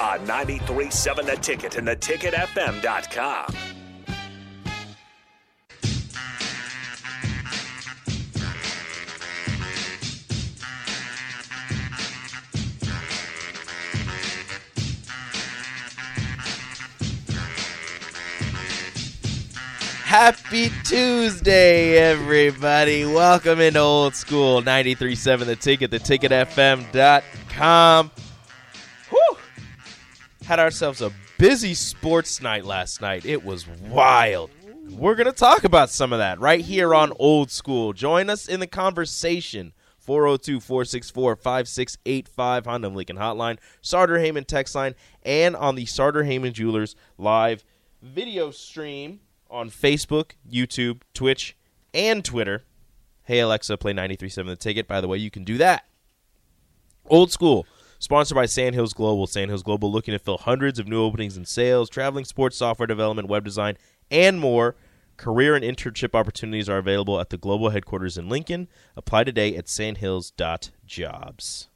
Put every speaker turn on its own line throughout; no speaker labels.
On 93.7 The Ticket and theticketfm.com.
Happy Tuesday, everybody. Welcome into Old School 93.7 The Ticket, theticketfm.com. Had ourselves a busy sports night last night. It was wild. We're going to talk about some of that right here on Old School. Join us in the conversation. 402 464 5685 Honda Lincoln Hotline, Sartor Hamann text line, and on the Sartor Hamann Jewelers live video stream on Facebook, YouTube, Twitch, and Twitter. Hey Alexa, play 93.7 The Ticket. By the way, you can do that. Old School, sponsored by Sandhills Global. Sandhills Global looking to fill hundreds of new openings in sales, traveling, sports, software development, web design, and more. Career and internship opportunities are available at the global headquarters in Lincoln. Apply today at sandhills.jobs.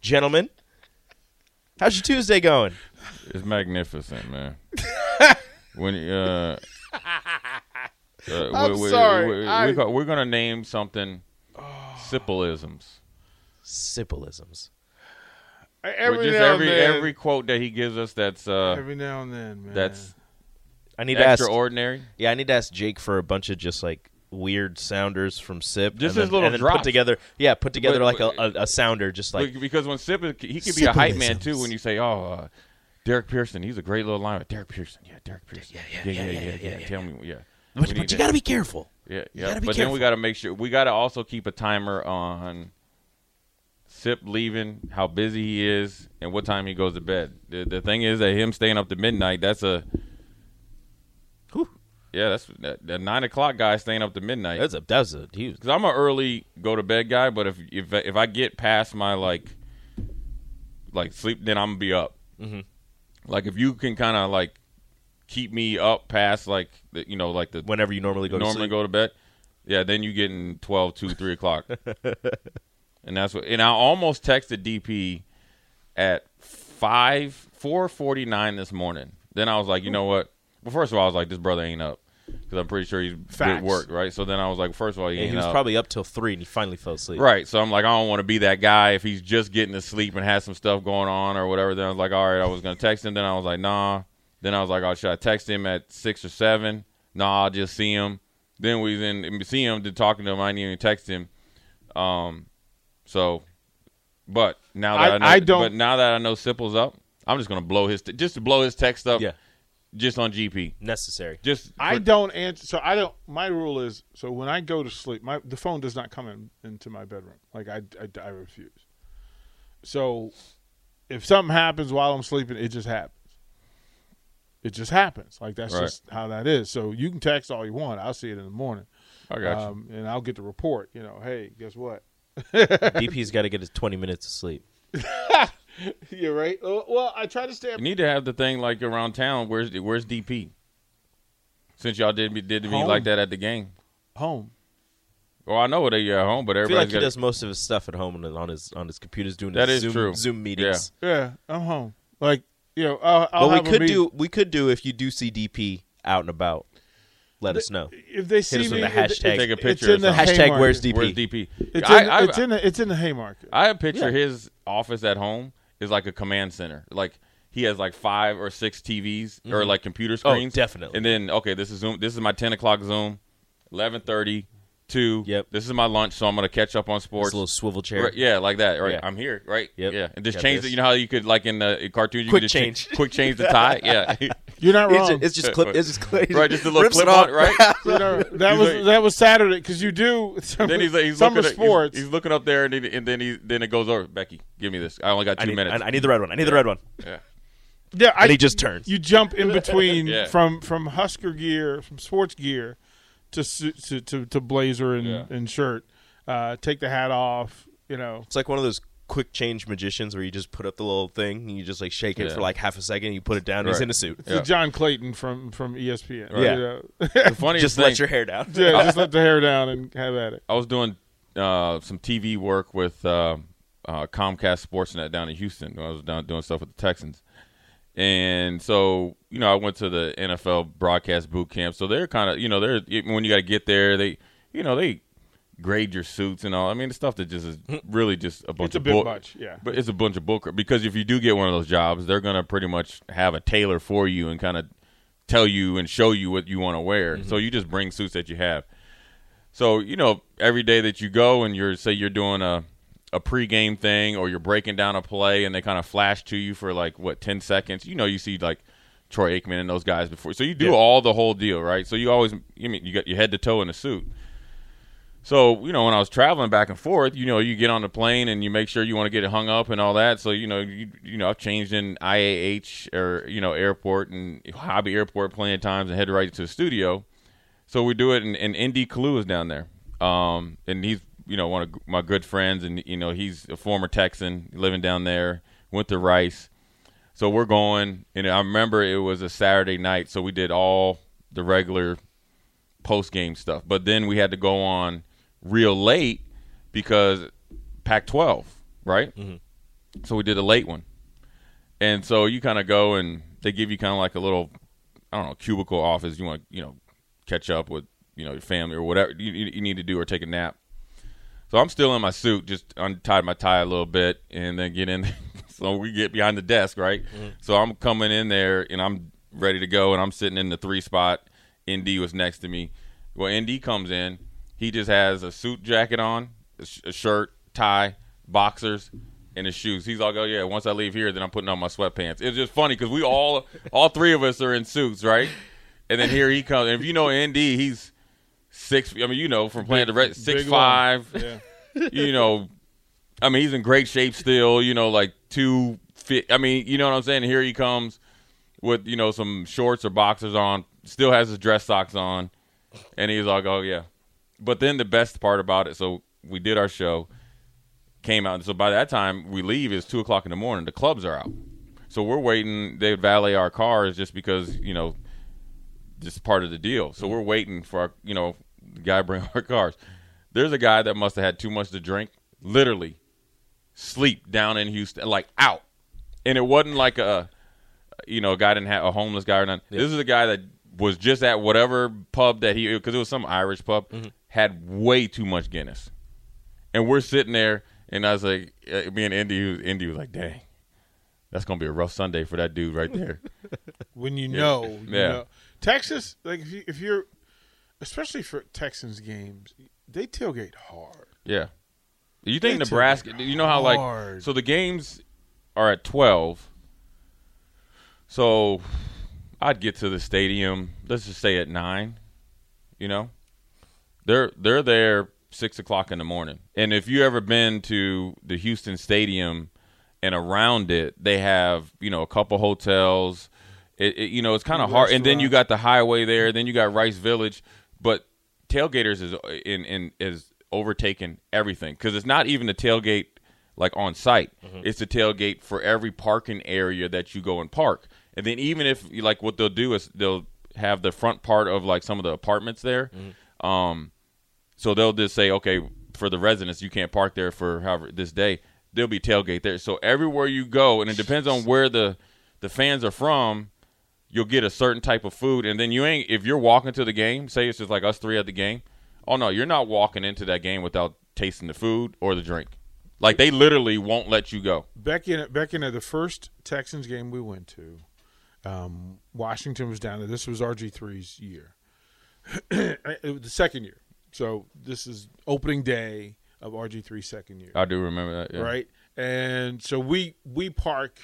Gentlemen, how's your Tuesday going?
It's magnificent, man. when uh, uh
I'm
we, we,
sorry,
We,
I-
we, are gonna name something Sippelisms.
Sippelisms.
Every
just
now
every
and then,
every quote that he gives us that's uh
every now and then, man.
that's
I need to ask. Yeah, I need to ask Jake for a bunch of just like weird sounders from Sip.
Just
and
his
then,
little
and then put
drops.
together. Yeah, put together
But-
like a,
but-
a, a sounder, just like
because when Sip is, he could be a hype man too. When you say, "Oh, uh, Derek Pearson, he's a great little lineman." Derek Pearson, yeah, Derek Pearson, yeah, yeah, yeah, yeah, yeah. Tell me, yeah.
But, but you
to-
got to be careful.
Yeah,
You
yeah.
gotta be
But then we got to make sure we got to also keep a timer on Sip leaving, how busy he is, and what time he goes to bed. The, the thing is that him staying up to midnight, that's a
Whew.
yeah, that's that, that nine o'clock guy staying up to midnight.
That's a that's a huge.
Because I'm an early go to bed guy, but if if if I get past my like like sleep, then I'm gonna be up. Mm-hmm. Like if you can kind of like keep me up past like the, you know like the
Whenever you normally go
normally
to sleep.
go to bed. Yeah, then you getting 12, 2, 3 o'clock. and that's what and I almost texted DP at five four forty nine this morning. Then I was like, you know what? Well, first of all, I was like, this brother ain't up because I'm pretty sure he's
Facts.
work, right? So then I was like, first of all, he ain't
he was
up.
probably up till three, and he finally fell asleep.
Right. So I'm like, I don't want to be that guy if he's just getting to sleep and has some stuff going on or whatever. Then I was like, all right, I was going to text him. Then I was like, nah. Then I was like, oh, should I text him at six or seven? Nah, I'll just see him. Then we then see him, then talking to him. I didn't even text him. Um, so, but now that I,
I-
know,
I don't-
But now that I know Sipple's up, I'm just going to blow his just to blow his text up.
Yeah.
Just on GP.
Necessary.
Just
I don't answer. So I don't. My rule is so when I go to sleep, my the phone does not come in, into my bedroom. Like I, I, I refuse. So if something happens while I'm sleeping, it just happens. It just happens. Like that's
Right.
just how that is. So you can text all you want. I'll see it in the morning,
I got you.
um, and I'll get the report. You know, hey, guess what?
DP's got to get his twenty minutes of sleep.
You're right. Well, I try to stay. Up.
You need to have the thing like around town. Where's where's DP? Since y'all did me did to me
Home.
like that at the game.
home.
Well, I know they are at home, but
everybody like
everybody's
he does most of his stuff at home and on his on his computers doing
That
his
is
Zoom,
true.
Zoom meetings.
Yeah, I'm home. Like you know, I'll, I'll
But we
have a
could
meeting.
do we could do if you do see DP out and about. Let us know.
if they see
us with
me.
the
it-
hashtag.
Take a picture or
in the
something.
Hashtag
Haymarket.
where's DP?
Where's DP?
It's
I,
in,
I,
it's in the it's in the Haymarket.
I have a picture
Yeah.
his office at home is like a command center. Like he has like five or six TVs or mm-hmm. like computer
Oh,
screens.
definitely.
And then okay, this is Zoom. This is my ten o'clock Zoom. Eleven thirty. Two.
Yep.
This is my lunch, so I'm gonna catch up on sports.
This little swivel chair.
Right, yeah, like that. Right,
Yeah.
I'm here. Right.
Yep.
Yeah, and just
Got
change
this.
it. You know how you could like in the in cartoons, you
Quick
could just
change.
quick change the tie. Yeah.
You're not
It's
wrong.
just, it's just clip. It's just clip.
Right, just a little
rips
clip on, right?
You know, that
He's
was
like-
that was Saturday because you do some,
then he's, he's
summer
looking at,
sports.
He's, he's looking up there, and, he, and then he then it goes over. Becky, give me this. I only got
I
two
need,
minutes.
I, I need the red one. I need the red one.
yeah.
Yeah,
and he just turns.
You jump in between
Yeah.
from from Husker gear, from sports gear, to to to, to blazer and,
Yeah.
and shirt. Uh, take the hat off. You know,
It's like one of those quick change magicians where you just put up the little thing and you just like shake it
Yeah.
for like half a second. You put it down. He's
Right.
in a suit.
it's
Yeah.
the John Clayton from from ESPN.
Yeah.
You know?
The funniest
Just
thing,
let your hair down.
yeah, just let the hair down and have at it.
I was doing uh, some TV work with uh, uh, Comcast Sportsnet down in Houston. I was down doing stuff with the Texans, and so you know I went to the NFL broadcast boot camp. So they're kind of you know they're when you got to get there, they you know they grade your suits and all. I mean the stuff that just is hmm. really just a bunch
It's a
of
bit
bull-
much, yeah.
But it's a bunch of crap because if you do get one of those jobs, they're gonna pretty much have a tailor for you and kind of tell you and show you what you want to wear. Mm-hmm. So you just bring suits that you have. So you know, every day that you go and you're say you're doing a a pregame thing or you're breaking down a play and they kind of flash to you for like what ten seconds. You know, you see like Troy Aikman and those guys before. So you do all the whole deal, right? So you always, you mean you got your head to toe in a suit. So you know, when I was traveling back and forth, you know, you get on the plane and you make sure you want to get it hung up and all that. So you know, you, you know, I've changed in IAH or you know airport and hobby airport plenty of times and head right to the studio. So we do it, and, and ND Kalu is down there, um, and he's you know one of my good friends, and you know he's a former Texan living down there. Went to Rice, so we're going, and I remember it was a Saturday night, so we did all the regular post game stuff, but then we had to go on real late because Pac-12, right? Mm-hmm. So we did a late one, and so you kind of go and they give you kind of like a little, I don't know, cubicle office. You want to, you know catch up with you know your family or whatever you you need to do or take a nap. So I'm still in my suit, just untied my tie a little bit, and then get in. so we get behind the desk, right? Mm-hmm. So I'm coming in there, and I'm ready to go, and I'm sitting in the three spot. ND was next to me. Well, ND comes in. He just has a suit jacket on, a, sh- a shirt, tie, boxers, and his shoes. He's all go, oh, yeah. Once I leave here, then I'm putting on my sweatpants. It's just funny because we all, all three of us are in suits, right? And then here he comes. And if you know ND, he's six. I mean, you know, from playing the red, six five.
one. Yeah.
You know, I mean, he's in great shape still. You know, like two fit. I mean, you know what I'm saying? Here he comes with you know some shorts or boxers on. Still has his dress socks on, and he's like, "Oh yeah." But then the best part about it, so we did our show, came out. So by that time we leave, it's two o'clock in the morning. The clubs are out, so we're waiting. They valet our cars just because you know, just part of the deal. So we're waiting for our, you know, the guy bring our cars. There's a guy that must have had too much to drink, literally sleep down in Houston, like out, and it wasn't like a, you know, a guy didn't have a homeless guy or nothing. This is a guy that was just at whatever pub that he because it was some Irish pub had way too much Guinness, and we're sitting there, and I was like, uh, me and ND, was- ND was like, dang. That's gonna be a rough Sunday for that dude right there.
when you know, you
Yeah.
know. Texas, like if, you, if you're, especially for Texans games, they tailgate hard.
Yeah. You think
They
Nebraska? You know how like so the games are at twelve. So I'd get to the stadium. Let's just say at nine. You know, they're they're there six o'clock in the morning. And if you ever been to the Houston Stadium and around it, they have you know a couple hotels. It, it you know it's kind of hard. And then you got the highway there. Then you got Rice Village, but tailgaters is in in is overtaking everything because it's not even a tailgate like on site. It's a tailgate for every parking area that you go and park. And then even if you like what they'll do is they'll have the front part of like some of the apartments there. Um, so they'll just say, okay, for the residents, you can't park there for however this day. There'll be tailgate there. So everywhere you go, and it depends on where the the fans are from, you'll get a certain type of food, and then you ain't if you're walking to the game. Say it's just like us three at the game. Oh no, you're not walking into that game without tasting the food or the drink. Like they literally won't let you go.
Back in back in the first Texans game we went to, um, Washington was down there. This was RG 3s year, it was the second year. So this is opening day of RG 3's second year.
I do remember that. Yeah.
right? And so we we park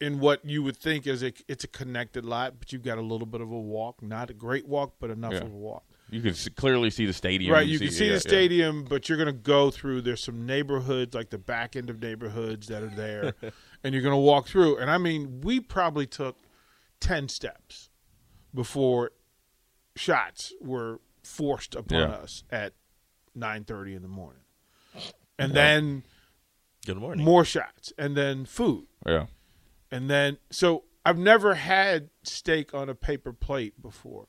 in what you would think is a it's a connected lot, but you've got a little bit of a walk, not a great walk, but enough
Yeah.
of a walk.
You can s- clearly see the stadium.
right, you can see
yeah,
the
yeah.
stadium, but you're going to go through. There's some neighborhoods, like the back end of neighborhoods that are there, and you're going to walk through. And I mean, we probably took ten steps before shots were forced upon
Yeah.
us at nine thirty in the morning, and then
Good morning.
more shots, and then food,
Yeah.
And then so I've never had steak on a paper plate before,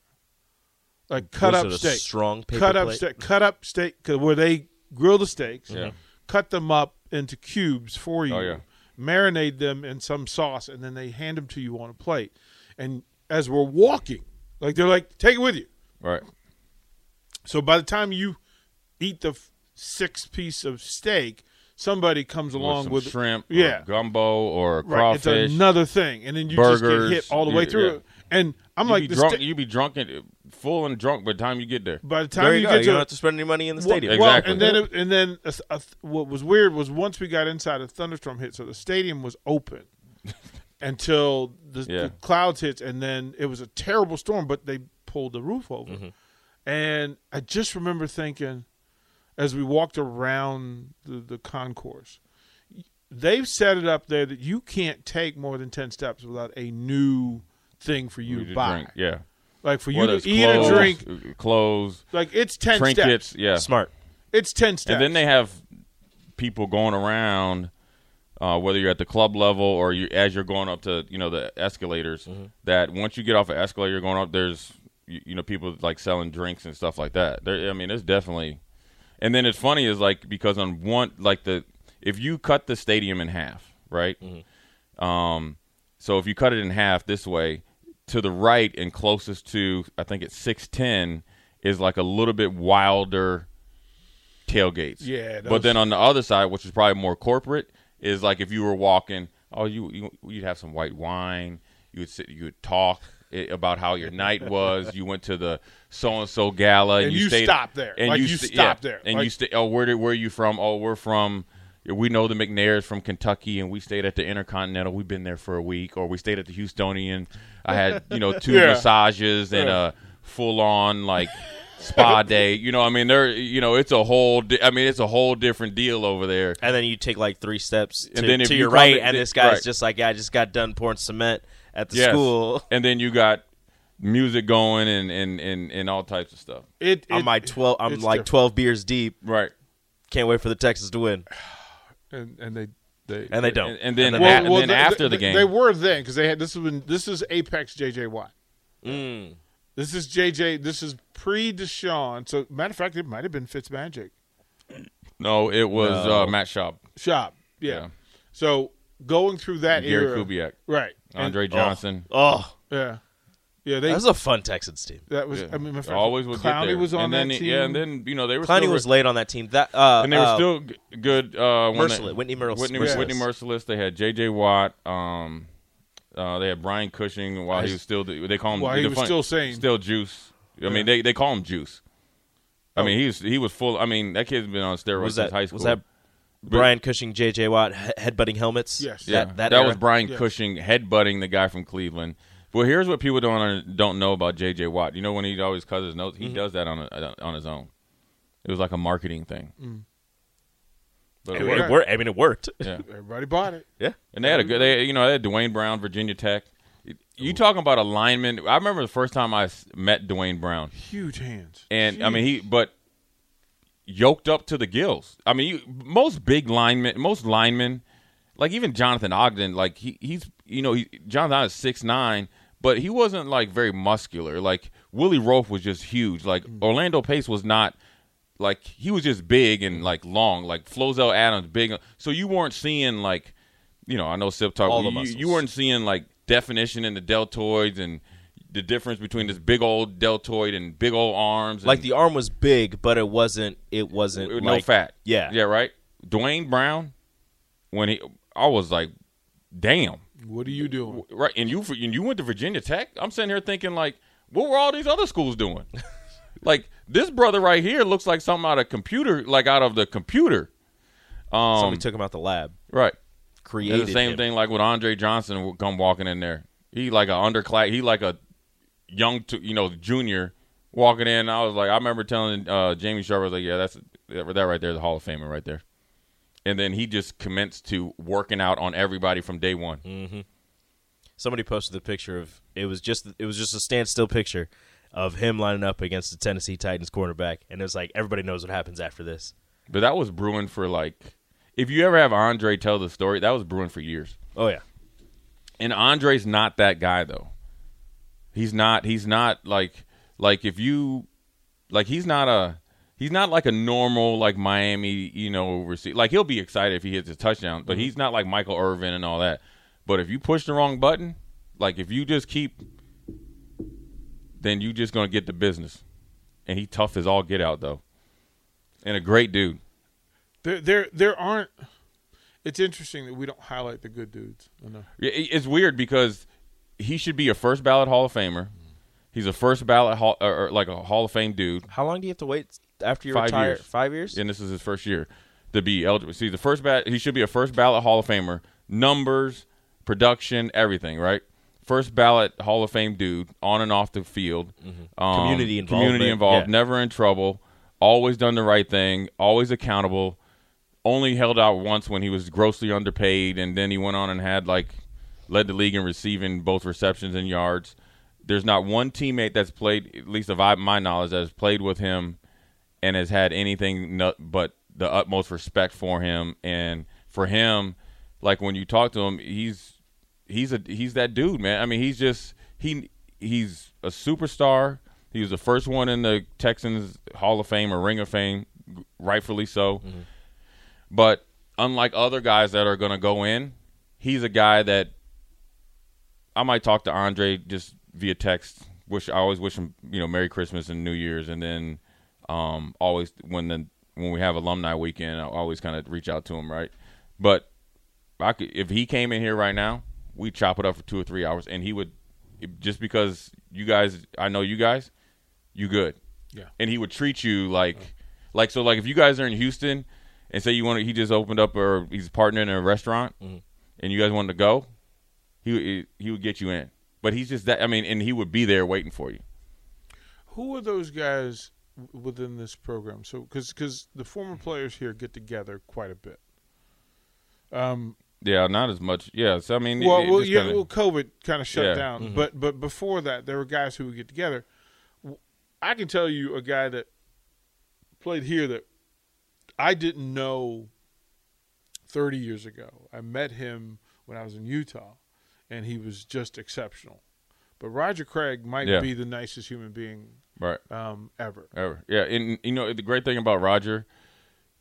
like cut
Was
up
it a
steak,
strong paper
cut up
plate?
steak, cut up steak, where they grill the steaks,
Yeah.
cut them up into cubes for you,
Oh, yeah.
marinate them in some sauce, and then they hand them to you on a plate. And as we're walking, like they're like, take it with you.
Right.
So by the time you eat the f- six piece of steak, somebody comes
With
along
some
with
shrimp,
yeah,
or gumbo, or
right.
crawfish.
It's another thing, and then you
burgers,
just get hit all the way through.
yeah.
it. And I'm
you
like,
be
the
drunk.
ste-
you be drunk and full and drunk by the time you get there.
by the time
there you,
you,
go.
get
You
to
don't have to spend any money in the
Well-
stadium.
Well,
Exactly.
and then it, and then a, a, what was weird was once we got inside, a thunderstorm hit, so the stadium was open until the,
Yeah.
the clouds hit, and then it was a terrible storm. But they pulled the roof over,
Mm-hmm.
and I just remember thinking, as we walked around the, the concourse, they've set it up there that you can't take more than ten steps without a new thing for you
You
to
to
buy,
drink. Yeah.
like for you
Whether
to eat
clothes,
or drink.
clothes,
Like it's ten
trinkets.
steps.
Yeah.
Smart.
It's ten steps.
And then they have people going around, uh, whether you're at the club level or you as you're going up to you know the escalators.
Mm-hmm.
That once you get off an escalator, you're going up. There's you, you know people like selling drinks and stuff like that. There, I mean, it's definitely. And then it's funny is like because on one like the if you cut the stadium in half, right? Um, so if you cut it in half this way, to the right and closest to I think it's six ten is like a little bit wilder tailgates.
Yeah,
But then on the other side, which is probably more corporate, is like if you were walking, oh, you, you you'd have some white wine. You would sit, you would talk i- about how your night was. You went to the so and so gala, and,
And you
stayed,
stopped there.
And
Like, you
sta-
stopped
yeah.
there.
and
Like-
you stay. Oh, where did where are you from? Oh, we're from. We know the McNairs from Kentucky, and we stayed at the Intercontinental. We've been there for a week, or we stayed at the Houstonian. I had you know two
Yeah.
massages and a full on like spa day. You know, I mean, there. You know, it's a whole. Di- I mean, it's a whole different deal over there.
And then you take like three steps to,
And then
to
you
your right,
in-
and this guy's
right.
just like, yeah, I just got done pouring cement at the
Yes.
school.
and then you got music going and and and, and all types of stuff.
It,
I'm
it-
like twelve. I'm like
different.
twelve beers deep.
Right.
Can't wait for the Texans to win,
and, and they they
and they don't.
And, and then,
And
a-
then
and then
they-
after
they,
the game,
they were then because they had this is when this is Apex JJ Watt.
Mm.
This is JJ. This is pre Deshaun. So matter of fact, it might have been Fitzmagic
no, it was
No.
uh, Matt Schaub,
shop. Yeah.
Yeah.
So going through that
Gary
era,
Kubiak,
right? And-
Andre Johnson.
Oh,
yeah, yeah. They
that was a fun Texans team.
that was.
Yeah.
I mean, my friend,
always would get
Clowney
there.
was on
and
that
then,
team.
Yeah, and then you know they were
Clowney
still
was late on that team. That uh,
and they were
uh,
still g- good. Uh, when
Mercilus,
they-
Whitney Merc-
Whitney,
Mercilus.
Whitney Mercilus. They had J.J. Watt. Um, uh, they had Brian Cushing while he was still. They call him.
While he
the
was
fun-
still sane.
Still juice. I mean, they they call him juice. I mean, he's he was full. I mean, that kid's been on steroids
was
since high school.
was that Brian Cushing, J.J. Watt, he- headbutting helmets?
Yes.
Yeah,
that, that,
that, was? Brian
Yes.
Cushing headbutting the guy from Cleveland. Well, here's what people don't don't know about J.J. Watt. You know when he always cuts his notes, he
Mm-hmm.
does that on a, on his own. It was like a marketing thing.
Mm.
But
It,
it worked.
I mean, it worked.
Yeah.
Everybody bought it.
yeah.
And they had a good, they you know, they had Duane Brown, Virginia Tech. You talking about a lineman? I remember the first time I met Duane Brown,
Huge hands.
and I mean he, but yoked up to the gills. I mean, you, most big linemen, most linemen, like even Jonathan Ogden, like he, he's you know, he, Jonathan is six nine, but he wasn't like very muscular. Like Willie Roaf was just huge. Like mm. Orlando Pace was not. Like he was just big and like long, like Flozell Adams, big. So you weren't seeing like, you know, I know Sip talk.
All the muscles.
you weren't seeing like definition in the deltoids and the difference between this big old deltoid and big old arms.
Like the arm was big, but it wasn't. It wasn't
with no
like-
fat.
Yeah.
yeah, right. Duane Brown, when he, I was like, damn,
What are you doing?
right. And you, and you went to Virginia Tech. I'm sitting here thinking like, what were all these other schools doing? like this brother right here looks like something out of computer, like out of the computer. Um,
Somebody took him out the lab,
right.
created
It's the same
him.
thing like with Andre Johnson would come walking in there. He like a underclass. He like a young, to, you know, junior walking in. I was like, I remember telling uh, Jamie Sharp, I was like, yeah, that's that right there, is a Hall of Famer right there. and then he just commenced to working out on everybody from day one.
Mm. Somebody posted the picture of it was just it was just a standstill picture of him lining up against the Tennessee Titans cornerback, and it was like everybody knows what happens after this.
But that was brewing for like, if you ever have Andre tell the story, that was brewing for years.
Oh yeah,
And Andre's not that guy though. He's not. He's not like like if you like he's not a he's not like a normal like Miami you know receiver. Like he'll be excited if he hits a touchdown, but mm-hmm. he's not like Michael Irvin and all that. But if you push the wrong button, like if you just keep, then you just gonna get the business. And he tough as all get out though, and a great dude.
There, there, there aren't. It's interesting that we don't highlight the good dudes enough.
Yeah, It's weird because he should be a first ballot Hall of Famer. He's a first ballot hall, or, or like a Hall of Fame dude,
how long do you have to wait after you
Five
retire?
years.
Five years.
and this is his first year to be eligible. See, the first bat, he should be a first ballot Hall of Famer. Numbers, production, everything, right? First ballot Hall of Fame dude, on and off the field. Um,
Mm-hmm. Community
community involved,
yeah.
never in trouble, always done the right thing, always accountable. Only held out once when he was grossly underpaid, and then he went on and had like led the league in receiving both receptions and yards. There's not one teammate that's played, at least of my knowledge, that has played with him and has had anything but the utmost respect for him. And for him, like when you talk to him, he's he's a he's that dude, man. I mean, he's just he he's a superstar. He was the first one in the Texans Hall of Fame or Ring of Fame, rightfully so. Mm-hmm. But unlike other guys that are going to go in, he's a guy that I might talk to Andre just via text. Wish I always wish him, you know, Merry Christmas and New Year's, and then um, always when the when we have alumni weekend, I always kind of reach out to him, right? But I could, if he came in here right now, we chop it up for two or three hours, and he would just because you guys, I know you guys, you good,
Yeah.
and he would treat you like like so like if you guys are in Houston and say you want to, he just opened up or he's partnering in a restaurant, and you guys wanted to go, he he would get you in. But he's just that. I mean, and he would be there waiting for you.
Who are those guys within this program? So, because the former players here get together quite a bit. Um,
Yeah, not as much. Yeah, so I mean,
well,
it- it
well, yeah,
kinda-
well, COVID kind of shut
Yeah.
down, but but before that, there were guys who would get together. I can tell you a guy that played here that I didn't know thirty years ago. I met him when I was in Utah, and he was just exceptional. But Roger Craig might
Yeah.
be the nicest human being
right.
um, ever.
Ever. Yeah, and you know the great thing about Roger,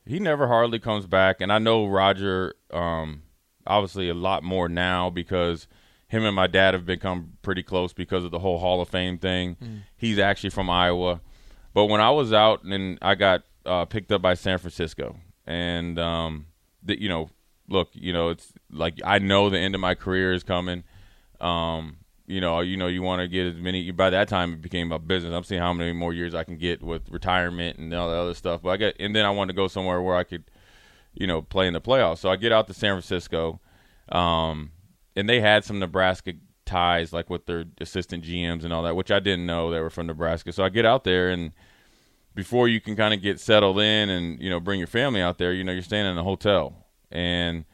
he never hardly comes back, and I know Roger, um, obviously a lot more now because him and my dad have become pretty close because of the whole Hall of Fame thing. He's actually from Iowa, but when I was out and I got uh, picked up by San Francisco, and um, the, you know, look, you know, it's like I know the end of my career is coming. Um, you know, you know, you want to get as many. By that time, it became a business. I'm seeing how many more years I can get with retirement and all the other stuff. But I get, and then I wanted to go somewhere where I could, you know, play in the playoffs. So I get out to San Francisco, um, and they had some Nebraska ties, like with their assistant GMs and all that, which I didn't know they were from Nebraska. So I get out there and before you can kind of get settled in and you know bring your family out there, you know you're staying in a hotel. And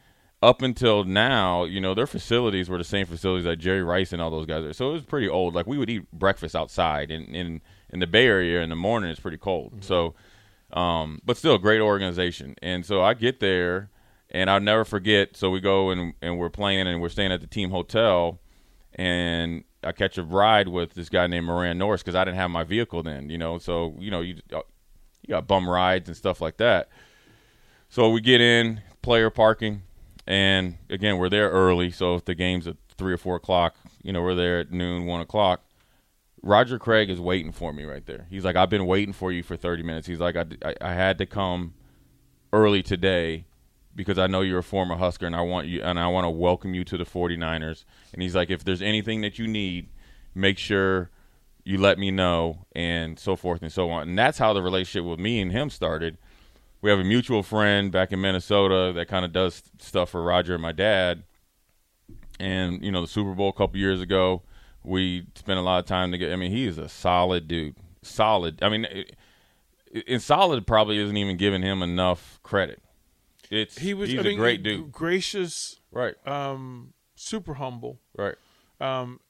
up until now, you know their facilities were the same facilities that Jerry Rice and all those guys are. So it was pretty old. Like we would eat breakfast outside, and in in the Bay Area in the morning it's pretty cold. So, um, but still a great organization. And so I get there, and I'll never forget. So we go and and we're playing, and we're staying at the team hotel, and I catch a ride with this guy named Moran Norris because I didn't have my vehicle then, you know. So you know you you got bum rides and stuff like that. So we get in player parking, and again we're there early. So if the game's at three or four o'clock, you know we're there at noon, one o'clock. Roger Craig is waiting for me right there. He's like, I've been waiting for you for 30 minutes. He's like, I, I, I had to come early today because I know you're a former Husker and I want you and I want to welcome you to the 49ers. And he's like, if there's anything that you need, make sure you let me know and so forth and so on. And that's how the relationship with me and him started. We have a mutual friend back in Minnesota that kind of does stuff for Roger and my dad. And you know, the Super Bowl a couple years ago, we spent a lot of time together. I mean, he is a solid dude. Solid. I mean, it, and solid probably isn't even giving him enough credit. It's
he was
he's
I mean,
a great dude.
gracious,
Right.
um, super humble.
Right.
Um,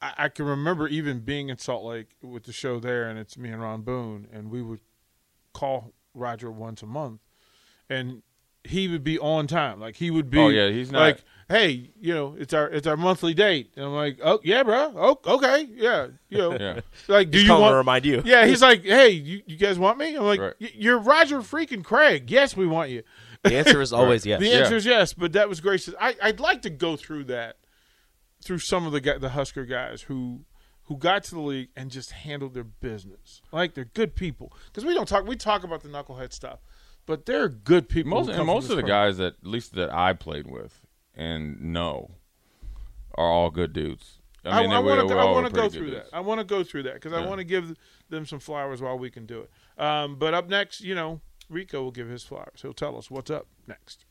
I, I can remember even being in Salt Lake with the show there, and it's me and Ron Boone, and we would call Roger once a month, and he would be on time. Like he would be.
Oh, yeah, he's not-
like, hey, you know, it's our it's our monthly date, and I'm like, oh yeah, bro, oh okay, yeah, you know,
Yeah.
like do
He's
you want
to remind you.
Yeah, he's like, hey, you, you guys want me? I'm like,
Right.
You're Roger freaking Craig. Yes, we want you.
The answer is always yes.
The
Yeah.
answer is yes, but that was gracious. I, I'd like to go through that, through some of the guy, the Husker guys who who got to the league and just handled their business. Like they're good people because we don't talk. We talk about the knucklehead stuff, but they're good people.
Most and most of the
program.
guys that at least that I played with and know are all good dudes.
I,
mean,
I
we-
want to.
we're
I want to go through
dudes.
that. I want to go through that because I want to give them some flowers while we can do it. Um, but up next, you know, Rico will give his flowers. He'll tell us what's up next.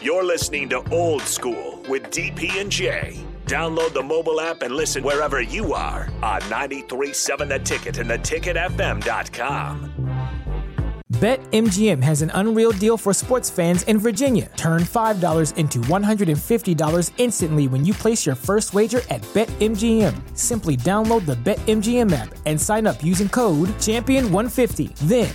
You're listening to Old School with DP and J. Download the mobile app and listen wherever you are on 93.7 The Ticket and theticketfm.com.
BetMGM has an unreal deal for sports fans in Virginia. Turn $5 into $150 instantly when you place your first wager at BetMGM. Simply download the BetMGM app and sign up using code Champion150. Then,